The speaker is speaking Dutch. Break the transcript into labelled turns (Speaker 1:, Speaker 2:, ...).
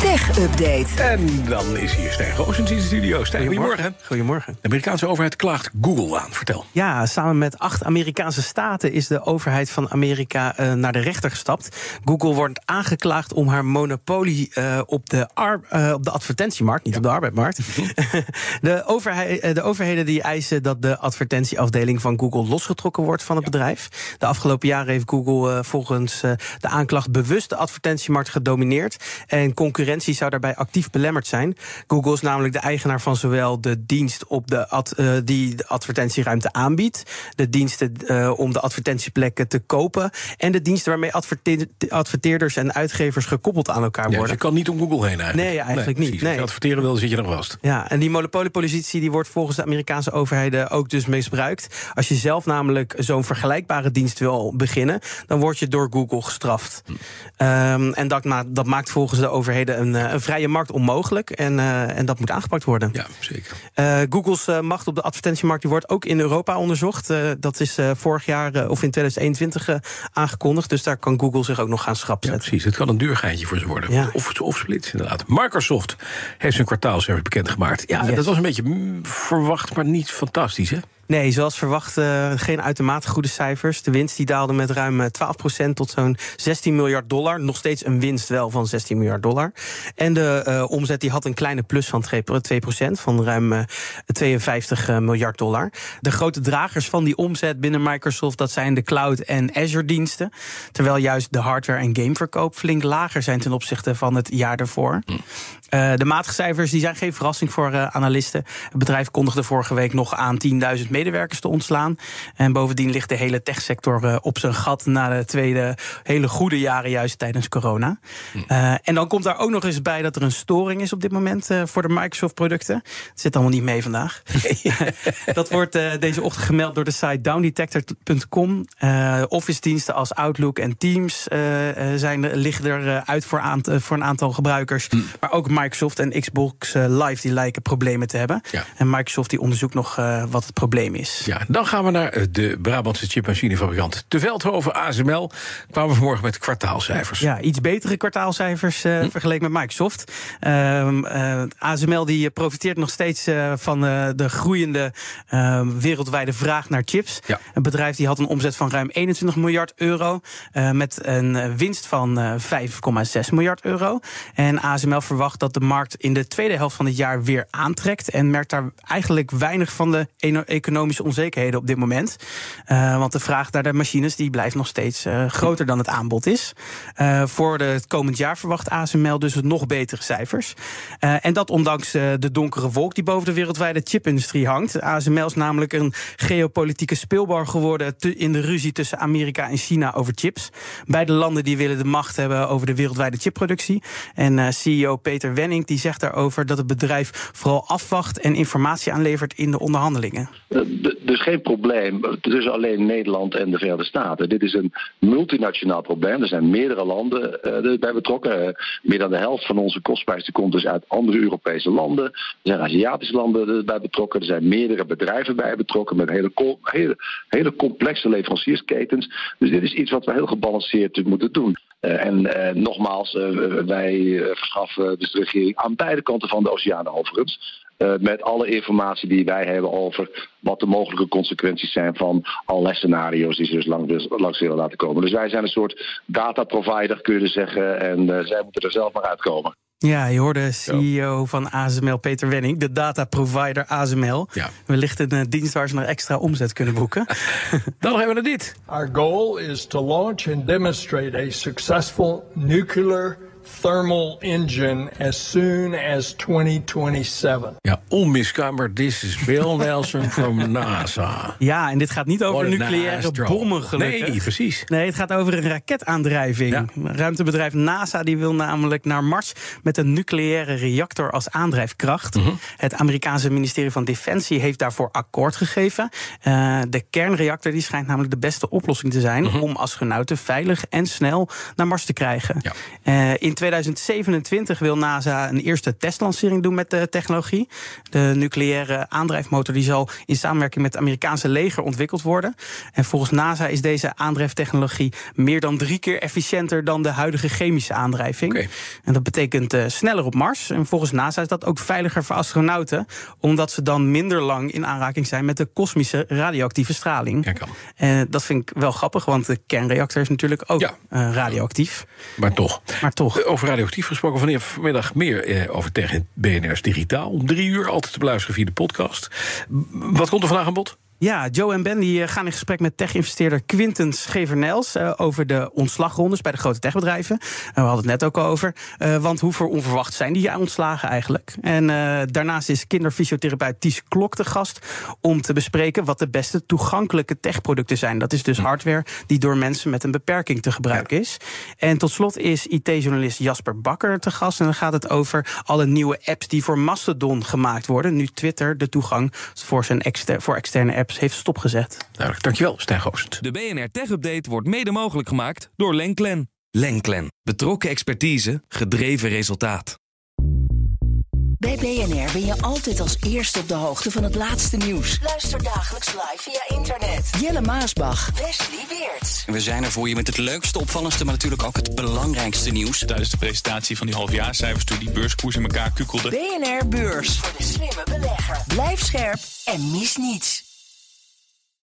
Speaker 1: Tech Update.
Speaker 2: En dan is hier Stijn Roosens in de studio. Stijn, goedemorgen.
Speaker 3: Goedemorgen.
Speaker 2: De Amerikaanse overheid klaagt Google aan. Vertel.
Speaker 3: Ja, samen met acht Amerikaanse staten is de overheid van Amerika uh, naar de rechter gestapt. Google wordt aangeklaagd om haar monopolie uh, op, de uh, op de advertentiemarkt, niet ja. op de arbeidsmarkt. de, overheid, de overheden die eisen dat de advertentieafdeling van Google losgetrokken wordt van het ja. bedrijf. De afgelopen jaren heeft Google volgens de aanklacht bewust de advertentiemarkt gedomineerd. En concurrentie zou daarbij actief belemmerd zijn. Google is namelijk de eigenaar van zowel de dienst op de ad, die de advertentieruimte aanbiedt, de diensten uh, om de advertentieplekken te kopen en de diensten waarmee adverte adverteerders en uitgevers gekoppeld aan elkaar worden.
Speaker 2: Ja, dus je kan niet om Google heen eigenlijk.
Speaker 3: Nee, eigenlijk nee, niet. Nee.
Speaker 2: Als je adverteren wil, zit je nog vast.
Speaker 3: Ja, en die monopoliepositie die wordt volgens de Amerikaanse overheden ook dus misbruikt. Als je zelf namelijk zo'n vergelijkbare dienst wil beginnen, dan word je door Google gestraft. Hm. Um, en dat, dat, maakt volgens de overheden een, een vrije markt onmogelijk. En, uh, en dat moet aangepakt worden.
Speaker 2: Ja, zeker.
Speaker 3: Google's macht op de advertentiemarkt die wordt ook in Europa onderzocht. dat is vorig jaar of in 2021 aangekondigd. Dus daar kan Google zich ook nog gaan schrap zetten.
Speaker 2: Ja, precies. Het kan een duurgeintje voor ze worden. Ja. Of, of splits, inderdaad. Microsoft heeft zijn kwartaalcijfers bekendgemaakt. Ja, yes. dat was een beetje verwacht, maar niet fantastisch, hè?
Speaker 3: Nee, zoals verwacht uh, geen uitermate goede cijfers. De winst die daalde met ruim 12% tot zo'n 16 miljard dollar. Nog steeds een winst wel van 16 miljard dollar. En de uh, omzet die had een kleine plus van 2%, van ruim uh, 52 miljard dollar. De grote dragers van die omzet binnen Microsoft... dat zijn de cloud- en Azure-diensten. Terwijl juist de hardware- en gameverkoop flink lager zijn... ten opzichte van het jaar daarvoor. Uh, de matige cijfers die zijn geen verrassing voor uh, analisten. Het bedrijf kondigde vorige week nog aan 10.000 medewerkers te ontslaan. En bovendien ligt de hele techsector uh, op zijn gat na de tweede hele goede jaren, juist tijdens corona. Hm. en dan komt daar ook nog eens bij dat er een storing is op dit moment voor de Microsoft-producten. Het zit allemaal niet mee vandaag. dat wordt deze ochtend gemeld door de site downdetector.com. Office-diensten als Outlook en Teams zijn, liggen er uit voor, voor, een aantal gebruikers. Hm. Maar ook Microsoft en Xbox Live die lijken problemen te hebben. Ja. En Microsoft die onderzoekt nog uh, wat het probleem is.
Speaker 2: Ja, dan gaan we naar de Brabantse chipmachinefabrikant Te Veldhoven ASML. Kwamen we vanmorgen met kwartaalcijfers.
Speaker 3: Ja, iets betere kwartaalcijfers uh, hm. vergeleken met Microsoft. Uh, ASML die profiteert nog steeds van de groeiende ehm, wereldwijde vraag naar chips. Ja. Een bedrijf die had een omzet van ruim 21 miljard euro. met een winst van 5,6 miljard euro. En ASML verwacht dat de markt in de tweede helft van het jaar weer aantrekt. En merkt daar eigenlijk weinig van de economische onzekerheden op dit moment. Uh, want de vraag naar de machines die blijft nog steeds uh, groter dan het aanbod is. Uh, voor het komend jaar verwacht ASML dus nog betere cijfers. en dat ondanks de donkere wolk die boven de wereldwijde chipindustrie hangt. ASML is namelijk een geopolitieke speelbal geworden in de ruzie tussen Amerika en China over chips. Beide landen die willen de macht hebben over de wereldwijde chipproductie. En CEO Peter Wenning die zegt daarover dat het bedrijf vooral afwacht en informatie aanlevert in de onderhandelingen.
Speaker 4: Dus geen probleem tussen alleen Nederland en de Verenigde Staten. Dit is een multinationaal probleem. Er zijn meerdere landen uh, bij betrokken. Uh, meer dan de helft van onze kostprijzen komt dus uit andere Europese landen. Er zijn Aziatische landen bij betrokken. Er zijn meerdere bedrijven bij betrokken met hele, hele, hele complexe leveranciersketens. Dus dit is iets wat we heel gebalanceerd moeten doen. Uh, en uh, nogmaals, uh, wij verschaffen dus de regering aan beide kanten van de oceaan overigens. met alle informatie die wij hebben over wat de mogelijke consequenties zijn van allerlei scenario's die ze dus langs, langs willen laten komen. Dus wij zijn een soort data provider, kun je zeggen, en zij moeten er zelf maar uitkomen.
Speaker 3: Ja, je hoorde CEO van ASML, Peter Wenning, de data provider ASML. Ja. Wellicht een uh, dienst waar ze nog extra omzet kunnen boeken.
Speaker 2: Dan hebben we dit.
Speaker 5: Our goal is to launch and demonstrate a successful nuclear thermal engine as soon as 2027.
Speaker 2: Ja, onmiskenbaar. This is Bill Nelson from NASA.
Speaker 3: Ja, en dit gaat niet over nucleaire bommen, gelukkig.
Speaker 2: Nee, precies.
Speaker 3: Nee, het gaat over een raketaandrijving. Ja. Ruimtebedrijf NASA die wil namelijk naar Mars met een nucleaire reactor als aandrijfkracht. Mhm. Het Amerikaanse ministerie van Defensie heeft daarvoor akkoord gegeven. Uh, de kernreactor die schijnt namelijk de beste oplossing te zijn -huh. om astronauten veilig en snel naar Mars te krijgen. Ja. Uh, in 2027 wil NASA een eerste testlancering doen met de technologie. De nucleaire aandrijfmotor die zal in samenwerking met het Amerikaanse leger ontwikkeld worden. En volgens NASA is deze aandrijftechnologie meer dan drie keer efficiënter dan de huidige chemische aandrijving. En dat betekent uh, sneller op Mars. En volgens NASA is dat ook veiliger voor astronauten, omdat ze dan minder lang in aanraking zijn met de kosmische radioactieve straling. En uh, dat vind ik wel grappig, want de kernreactor is natuurlijk ook ja. uh, radioactief.
Speaker 2: Maar toch.
Speaker 3: Maar toch.
Speaker 2: Over radioactief gesproken, vanmiddag meer eh, over tegen BNR's Digitaal. Om drie uur altijd te beluisteren via de podcast. Wat komt er vandaag aan bod?
Speaker 3: Ja, Joe en Ben die eh, gaan in gesprek met tech-investeerder Quinten Schevernels uh, over de ontslagrondes bij de grote techbedrijven. Uh, we hadden het net ook al over. Uh, want hoe voor onverwacht zijn die ontslagen eigenlijk? En daarnaast is kinderfysiotherapeut Ties Klok te gast om te bespreken wat de beste toegankelijke techproducten zijn. Dat is dus hardware die door mensen met een beperking te gebruiken is. En tot slot is IT-journalist Jasper Bakker te gast. En dan gaat het over alle nieuwe apps die voor Mastodon gemaakt worden. Nu Twitter de toegang voor, zijn exter voor externe apps heeft stopgezet.
Speaker 2: Duidelijk, dankjewel Stijn Goossend.
Speaker 1: De BNR Tech Update wordt mede mogelijk gemaakt door Lenklen. Lenklen. Betrokken expertise, gedreven resultaat.
Speaker 6: Bij BNR ben je altijd als eerste op de hoogte van het laatste nieuws. Luister dagelijks live via internet. Jelle Maasbach. Wesley Weert.
Speaker 7: We zijn er voor je met het leukste, opvallendste, maar natuurlijk ook het belangrijkste nieuws.
Speaker 8: Tijdens de presentatie van die halfjaarcijfers toen die beurskoers in elkaar kukkelde.
Speaker 6: BNR Beurs. Voor de slimme belegger. Blijf scherp en mis niets.